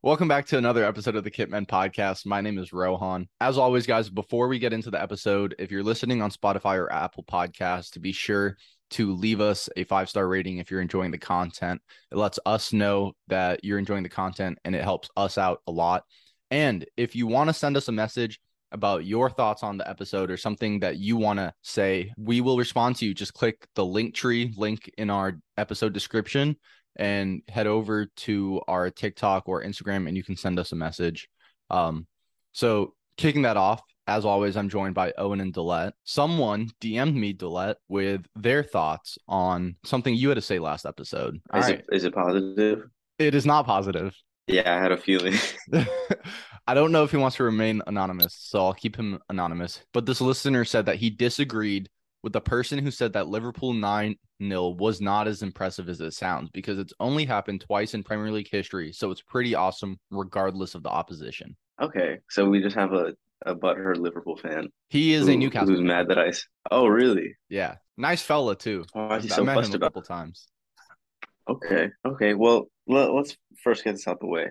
Welcome back to another episode of the Kitmen podcast. My name is Rohan. As always, guys, before we get into the episode, if you're listening on Spotify or Apple Podcasts, to be sure to leave us a five star rating if you're enjoying the content. It lets us know that you're enjoying the content and it helps us out a lot. And if you want to send us a message about your thoughts on the episode or something that you want to say, we will respond to you. Just click the Linktree link in our episode description and head over to our TikTok or Instagram and you can send us a message. Um, so kicking that off, as always, I'm joined by Owen and Dlet. Someone DM'd me, Dlet, with their thoughts on something you had to say last episode. Is right. it is it positive? It is not positive. Yeah, I had a feeling. I don't know if he wants to remain anonymous, so I'll keep him anonymous. But this listener said that he disagreed with the person who said that Liverpool 9 0 was not as impressive as it sounds because it's only happened twice in Premier League history. So it's pretty awesome, regardless of the opposition. Okay. So we just have a, a butthurt Liverpool fan. He is who, a Newcastle. Who's mad that I. Oh, really? Yeah. Nice fella, too. Why is he so met him a couple about... times. Okay. Okay. Well, let, let's first get this out the way.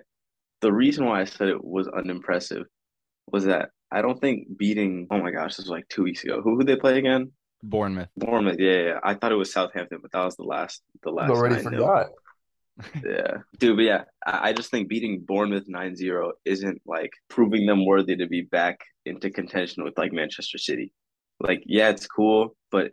The reason why I said it was unimpressive was that I don't think beating, oh my gosh, this was like two weeks ago. Who would they play again? Bournemouth. Bournemouth, yeah, yeah. I thought it was Southampton, but that was the last the last. already forgot. yeah. Dude, but yeah, I, I just think beating Bournemouth 9-0 isn't like proving them worthy to be back into contention with like Manchester City. Like, yeah, it's cool, but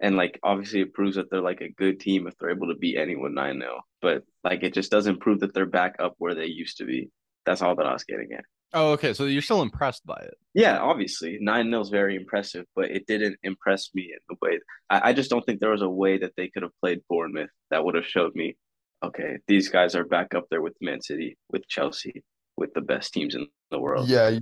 and like obviously it proves that they're like a good team if they're able to beat anyone 9-0. But like it just doesn't prove that they're back up where they used to be. That's all that I was getting at. Oh, okay. So you're still impressed by it? Yeah, obviously. 9 0 is very impressive, but it didn't impress me in the way. I, I just don't think there was a way that they could have played Bournemouth that would have showed me, okay, these guys are back up there with Man City, with Chelsea, with the best teams in the world. Yeah, you,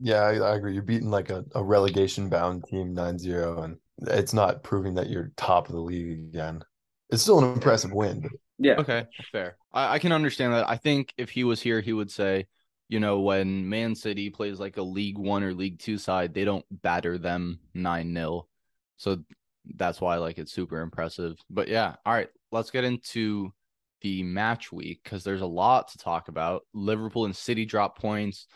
yeah, I, I agree. You're beating like a, a relegation bound team 9 0, and it's not proving that you're top of the league again. It's still an impressive win. But... Yeah. Okay, fair. I, I can understand that. I think if he was here, he would say, you know, when Man City plays like a League One or League Two side, they don't batter them 9 0. So that's why like it's super impressive. But yeah, all right, let's get into the match week because there's a lot to talk about. Liverpool and City drop points.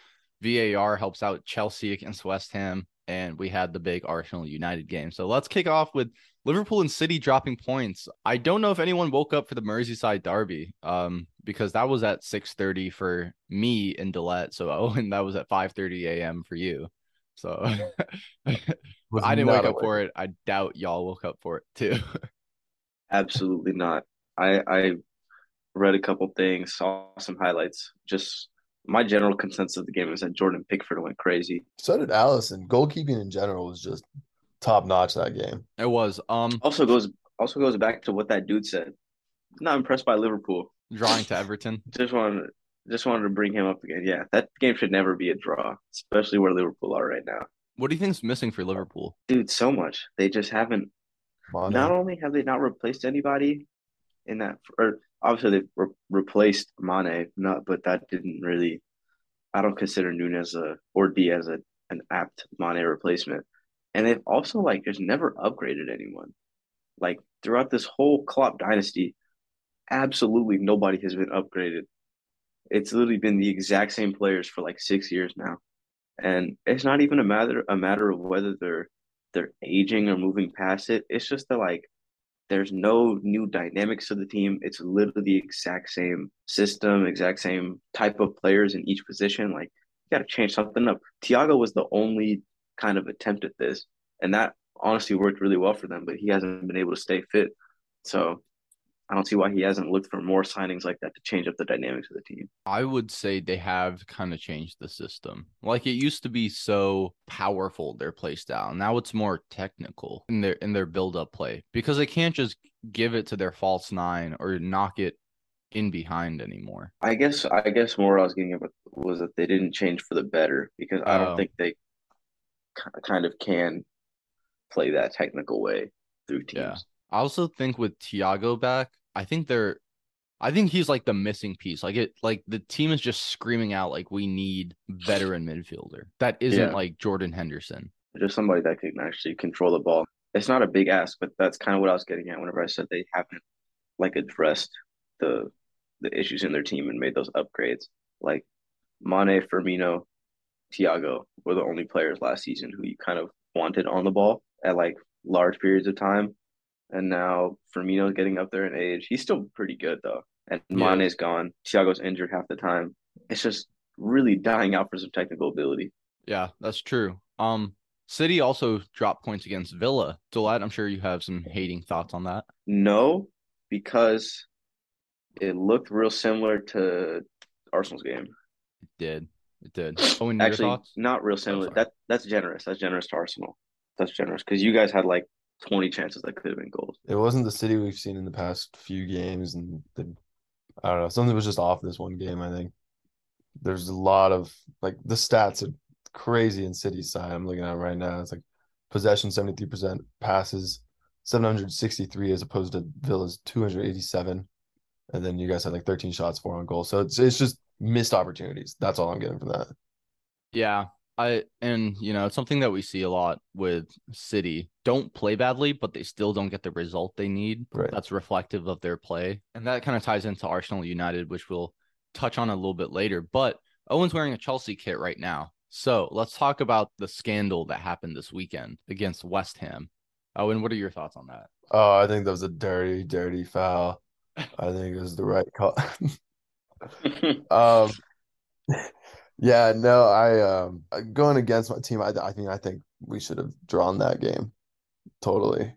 VAR helps out Chelsea against West Ham and we had the big Arsenal United game. So let's kick off with Liverpool and City dropping points. I don't know if anyone woke up for the Merseyside derby, um, because that was at 6:30 for me and Dlet. So oh, and that was at 5:30 a.m. for you. So I didn't wake up for it. I doubt y'all woke up for it too. Absolutely not. I I read a couple things, saw some highlights, just my general consensus of the game is that Jordan Pickford went crazy. So did Alisson. Goalkeeping in general was just top notch that game. It was. Um also goes also goes back to what that dude said. Not impressed by Liverpool. Drawing to Everton. just wanted just wanted to bring him up again. Yeah, that game should never be a draw, especially where Liverpool are right now. What do you think's missing for Liverpool? Dude, so much. They just haven't Mane. not only have they not replaced anybody in that or obviously they re- replaced Mane, not but that didn't really. I don't consider Nunez a or Diaz a, an apt Mane replacement, and they've also like just never upgraded anyone. Like throughout this whole Klopp dynasty, absolutely nobody has been upgraded. It's literally been the exact same players for like six years now, and it's not even a matter a matter of whether they're they're aging or moving past it. It's just that like there's no new dynamics to the team. It's literally the exact same system, exact same type of players in each position. Like you got to change something up. Thiago was the only kind of attempt at this, and that honestly worked really well for them. But he hasn't been able to stay fit, so I don't see why he hasn't looked for more signings like that to change up the dynamics of the team. I would say they have kind of changed the system. Like it used to be so powerful their play style. Now it's more technical in their in their build up play because they can't just give it to their false nine or knock it in behind anymore. I guess I guess more I was getting at was that they didn't change for the better because I don't oh. think they kind of can play that technical way through teams. Yeah. I also think with Thiago back, I think they're I think he's like the missing piece. Like it like the team is just screaming out like we need veteran midfielder. That isn't yeah. like Jordan Henderson. Just somebody that can actually control the ball. It's not a big ask, but that's kind of what I was getting at whenever I said they haven't like addressed the the issues in their team and made those upgrades. like Mane, Firmino, Thiago were the only players last season who you kind of wanted on the ball at like large periods of time. And now Firmino's getting up there in age. He's still pretty good though. And yeah. Mane's gone. Thiago's injured half the time. It's just really dying out for some technical ability. Yeah, that's true. Um, City also dropped points against Villa. Delight, I'm sure you have some hating thoughts on that. No, because it looked real similar to Arsenal's game. It did. It did. Owen, Actually, not real similar. Oh, that that's generous. That's generous to Arsenal. That's generous because you guys had like 20 chances that could have been goals. It wasn't the City we've seen in the past few games, and the, I don't know. Something was just off this one game. I think there's a lot of like the stats are crazy in city side. I'm looking at right now. It's like possession 73%, passes 763 as opposed to Villa's 287. And then you guys had like 13 shots, four on goal. So it's it's just missed opportunities. That's all I'm getting from that. Yeah. I and you know, it's something that we see a lot with City. Don't play badly, but they still don't get the result they need. Right. That's reflective of their play. And that kind of ties into Arsenal United, which we'll touch on a little bit later. But Owen's wearing a Chelsea kit right now. So let's talk about the scandal that happened this weekend against West Ham. Owen, what are your thoughts on that? Oh, I think that was a dirty, dirty foul. I think it was the right call. um, yeah, no, I um going against my team. I I think I think we should have drawn that game. Totally.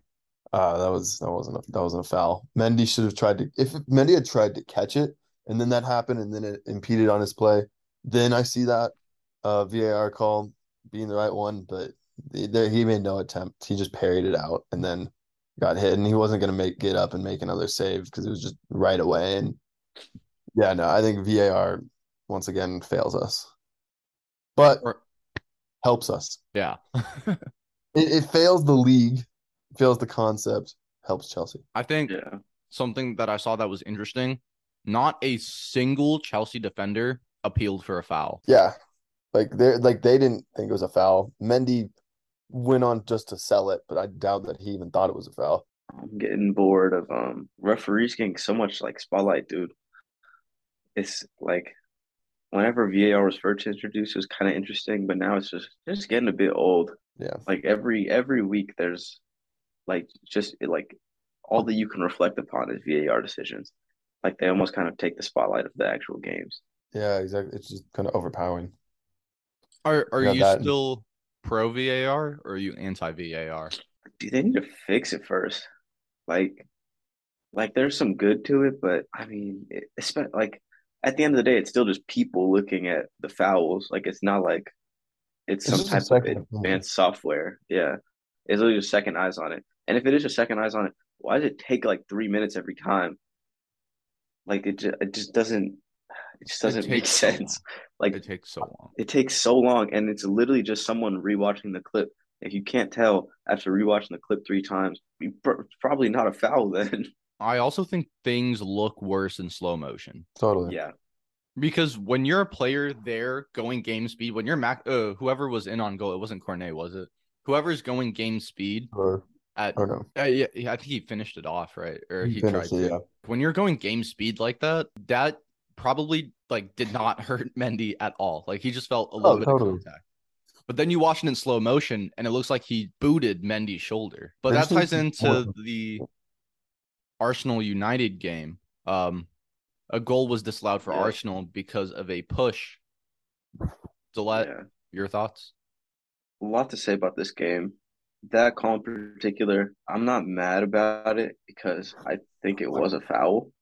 Uh, that was that wasn't a, that wasn't a foul. Mendy should have tried to if Mendy had tried to catch it and then that happened and then it impeded on his play. Then I see that uh, VAR call being the right one, but there he made no attempt. He just parried it out and then got hit, and he wasn't going to make get up and make another save because it was just right away. And yeah, no, I think VAR once again fails us, but or, helps us. Yeah, it, it fails the league, fails the concept, helps Chelsea. I think yeah. something that I saw that was interesting. Not a single Chelsea defender appealed for a foul. Yeah, like they like they didn't think it was a foul. Mendy went on just to sell it, but I doubt that he even thought it was a foul. I'm getting bored of um referees getting so much like spotlight, dude. It's like whenever VAR was first introduced, it was kind of interesting, but now it's just just getting a bit old. Yeah. Like every every week, there's like just like all that you can reflect upon is VAR decisions. Like they almost kind of take the spotlight of the actual games. Yeah, exactly. It's just kind of overpowering. Are are you, you still pro VAR or are you anti VAR? Do they need to fix it first? Like, like there's some good to it, but I mean, it's like at the end of the day, it's still just people looking at the fouls. Like it's not like it's, it's some type of advanced software. Yeah, it's literally just second eyes on it. And if it is just second eyes on it, why does it take like three minutes every time? Like it just, it just doesn't it just doesn't it make sense. Like it takes so long. It takes so long, and it's literally just someone rewatching the clip. If you can't tell after rewatching the clip three times, probably not a foul then. I also think things look worse in slow motion. Totally. Yeah. Because when you're a player there going game speed, when you're Mac, uh, whoever was in on goal, it wasn't Cornet, was it? Whoever's going game speed or, at, or no. Uh, yeah, I think he finished it off, right? Or he, he tried to. yeah. When you're going game speed like that, that probably like did not hurt Mendy at all. Like he just felt a little oh, bit totally. of contact. But then you watch it in slow motion and it looks like he booted Mendy's shoulder. But that ties into the Arsenal United game. Um a goal was disallowed for yeah. Arsenal because of a push. Dlet, yeah. your thoughts? A lot to say about this game. That call in particular, I'm not mad about it because I think it was a foul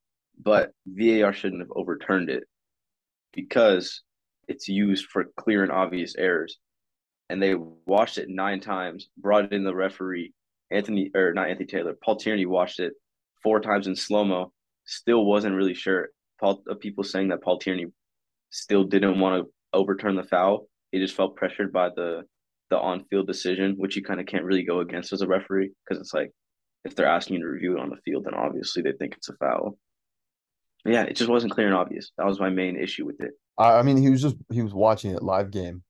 but VAR shouldn't have overturned it because it's used for clear and obvious errors. And they watched it nine times, brought in the referee, Anthony or not Anthony Taylor, Paul Tierney watched it four times in slow mo, still wasn't really sure. Paul, uh, people saying that Paul Tierney still didn't want to overturn the foul. He just felt pressured by the the on field decision, which you kind of can't really go against as a referee because it's like if they're asking you to review it on the field, then obviously they think it's a foul yeah, it just wasn't clear and obvious. That was my main issue with it. I mean, he was just he was watching it live game.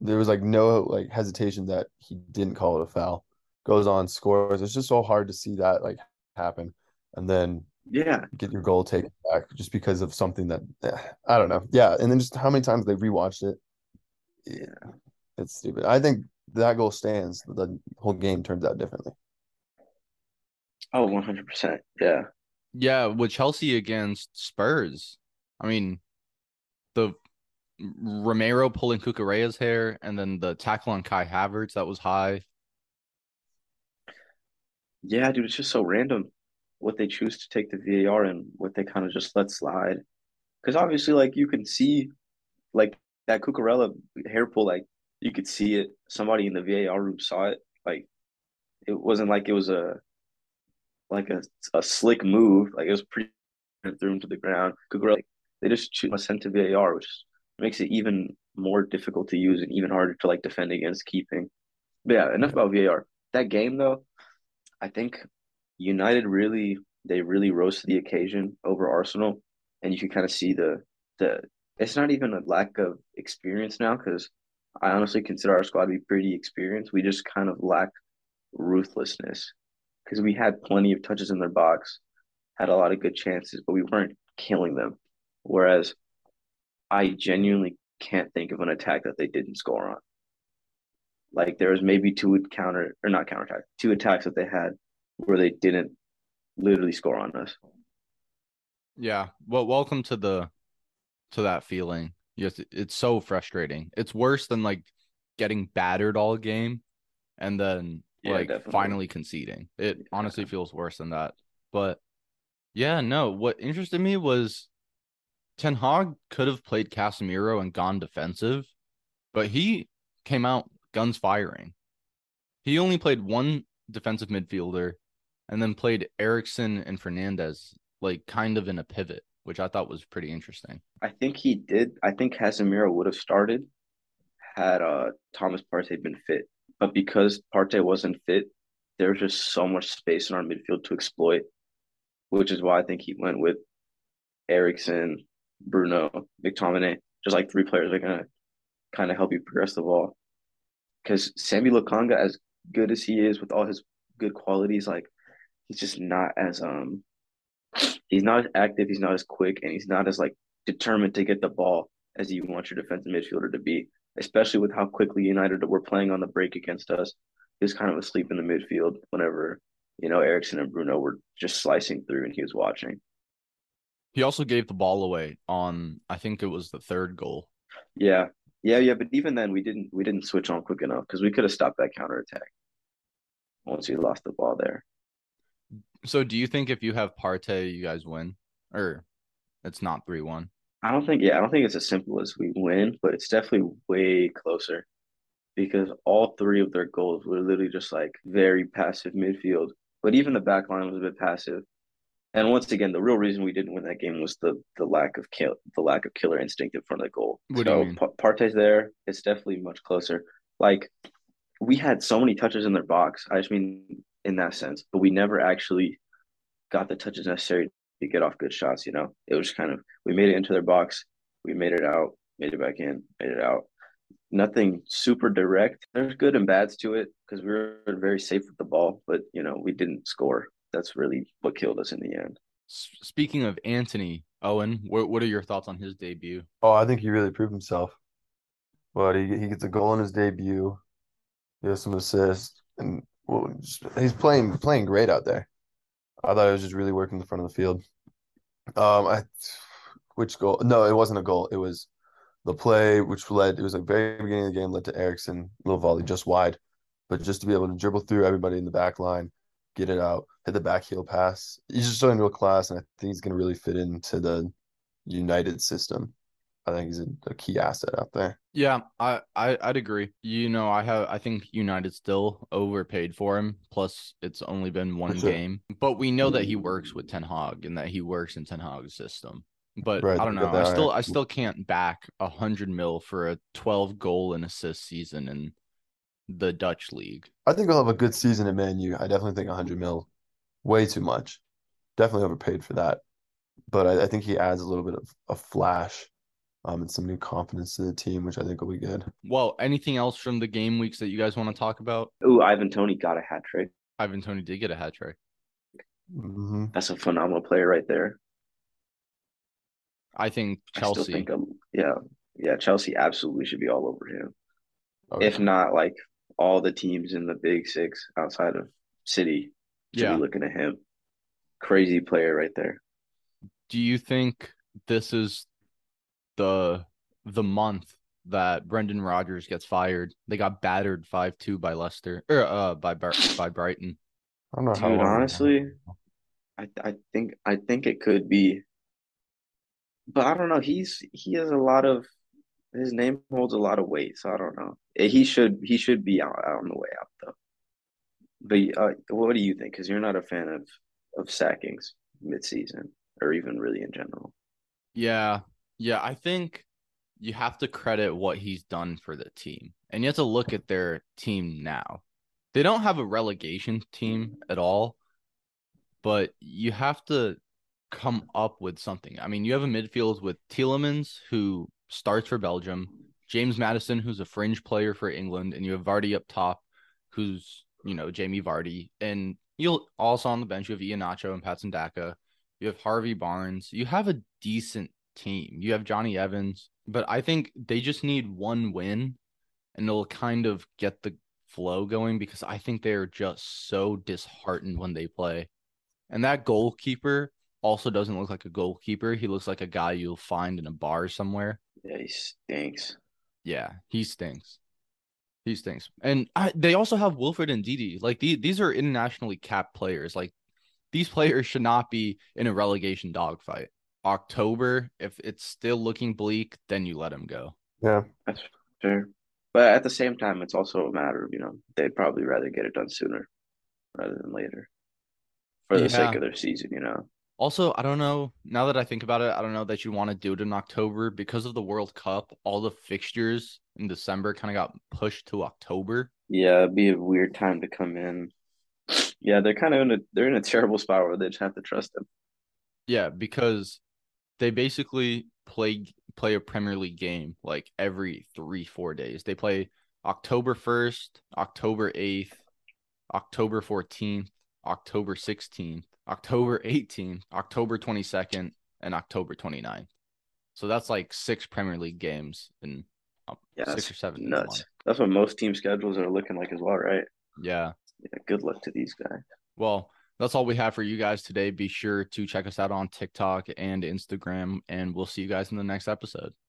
There was like no like hesitation that he didn't call it a foul. Goes on, scores. It's just so hard to see that like happen. And then Yeah. Get your goal taken back just because of something that eh, I don't know. Yeah, and then just how many times they rewatched it. Yeah, it's stupid. I think that goal stands. The whole game turns out differently. Oh, 100%. Yeah. Yeah, with Chelsea against Spurs. I mean, the Romero pulling Cucurella's hair and then the tackle on Kai Havertz that was high. Yeah, dude, it's just so random what they choose to take the VAR and what they kind of just let slide. Because obviously, like you can see, like that Cucurella hair pull, like you could see it. Somebody in the VAR room saw it. Like it wasn't like it was a like a, a slick move. Like it was pretty threw him to the ground. Cucurella, like, they just choose sent to VAR, which makes it even more difficult to use and even harder to like defend against keeping. But yeah, enough about VAR. That game though, I think United really they really rose to the occasion over Arsenal, and you can kind of see the the. It's not even a lack of experience now because I honestly consider our squad to be pretty experienced. We just kind of lack ruthlessness because we had plenty of touches in their box, had a lot of good chances, but we weren't killing them. Whereas I genuinely can't think of an attack that they didn't score on. Like there was maybe two counter or not counter attack, two attacks that they had where they didn't literally score on us. Yeah. Well, welcome to the to that feeling. Yes, it's so frustrating. It's worse than like getting battered all game and then yeah, like definitely. finally conceding. It yeah. honestly feels worse than that. But yeah, no, what interested me was Ten Hag could have played Casemiro and gone defensive, but he came out guns firing. He only played one defensive midfielder and then played Eriksen and Fernandes like kind of in a pivot, which I thought was pretty interesting. I think he did. I think Casemiro would have started had uh, Thomas Partey been fit, but because Partey wasn't fit, there's just so much space in our midfield to exploit, which is why I think he went with Eriksen, Bruno, McTominay, just like three players are gonna kind of help you progress the ball. Because Sambi Lokonga, as good as he is with all his good qualities, like he's just not as um he's not as active, he's not as quick, and he's not as like determined to get the ball as you want your defensive midfielder to be, especially with how quickly United were playing on the break against us. He was kind of asleep in the midfield whenever, you know, Eriksen and Bruno were just slicing through and he was watching. He also gave the ball away on I think it was the third goal. Yeah. Yeah, yeah, but even then we didn't we didn't switch on quick enough because we could have stopped that counter attack once we lost the ball there. So do you think if you have Partey, you guys win? Or it's not 3 1? I don't think, yeah, I don't think it's as simple as we win, but it's definitely way closer because all three of their goals were literally just like very passive midfield. But even the back line was a bit passive. And once again, the real reason we didn't win that game was the the lack of kill, the lack of killer instinct in front of the goal. What so P- Partey's there. It's definitely much closer. Like we had so many touches in their box. I just mean in that sense, but we never actually got the touches necessary to get off good shots. You know, it was kind of we made it into their box, we made it out, made it back in, made it out. Nothing super direct. There's good and bads to it because we were very safe with the ball, but you know we didn't score. That's really what killed us in the end. Speaking of Antony Owen, what what are your thoughts on his debut? Oh, I think he really proved himself. But he he gets a goal in his debut. He has some assists, and well, he's playing playing great out there. I thought he was just really working the front of the field. Um, I which goal? No, it wasn't a goal. It was the play which led. It was like very beginning of the game led to Eriksen little volley just wide, but just to be able to dribble through everybody in the back line, get it out, hit the back heel pass. He's just showing real class, and I think he's going to really fit into the United system. I think he's a, a, key asset out there. Yeah, I, I I'd agree. You know, I have I think United still overpaid for him. Plus, it's only been one game, but we know that he works mm-hmm. with Ten Hag and that he works in Ten Hag's system. But right, I don't know. I still right. I still can't back a hundred mil for a twelve goal and assist season in the Dutch league. I think he'll have a good season at Man U. I definitely think hundred mil, way too much. Definitely overpaid for that. But I, I think he adds a little bit of a flash um, and some new confidence to the team, which I think will be good. Well, anything else from the game weeks that you guys want to talk about? Ooh, Ivan Toney got a hat trick. Ivan Toney did get a hat trick. Mhm. That's a phenomenal player right there. I think I still Chelsea. think, um, yeah, yeah, Chelsea absolutely should be all over him. Oh, If not, like all the teams in the Big Six outside of City should Yeah. be looking at him. Crazy player right there. Do you think this is the the month that Brendan Rodgers gets fired? They got battered five two by Leicester or uh by Bar- by Brighton. I don't know how Dude, long- honestly, I I think I think it could be, but I don't know. He's he has a lot of his name holds a lot of weight, so I don't know. Eh, He should he should be out, out on the way out though. But uh, what do you think? Because you're not a fan of of sackings mid-season or even really in general. Yeah. Yeah, I think you have to credit what he's done for the team. And you have to look at their team now. They don't have a relegation team at all, but you have to come up with something. I mean, you have a midfield with Tielemans, who starts for Belgium, James Maddison, who's a fringe player for England, and you have Vardy up top, who's, you know, Jamie Vardy. And you'll also on the bench, you have Iheanacho and Patson Daka. You have Harvey Barnes. You have a decent team. You have Jonny Evans, but I think they just need one win and it'll kind of get the flow going because I think they're just so disheartened when they play. And that goalkeeper also doesn't look like a goalkeeper. He looks like a guy you'll find in a bar somewhere. Yeah, he stinks. Yeah, he stinks. He stinks. And I, they also have Wilfred Ndidi. Like the, these are internationally capped players. Like these players should not be in a relegation dogfight. October, if it's still looking bleak, then you let him go. Yeah. That's fair. But at the same time, it's also a matter of, you know, they'd probably rather get it done sooner rather than later for the sake of their season, you know. Also, I don't know. Now that I think about it, I don't know that you want to do it in October because of the World Cup. All the fixtures in December kind of got pushed to October. Yeah, it'd be a weird time to come in. Yeah, they're kind of in a they're in a terrible spot where they just have to trust them. Yeah, because they basically play play a Premier League game like every three, four days. They play October 1st, October 8th, October 14th, October 16th, October 18th, October 22nd, and October 29th. So that's like six Premier League games in uh, Yeah, six or seven. nuts. That's what most team schedules are looking like as well, right? Yeah. Yeah, good luck to these guys. Well, that's all we have for you guys today. Be sure to check us out on TikTok and Instagram, and we'll see you guys in the next episode.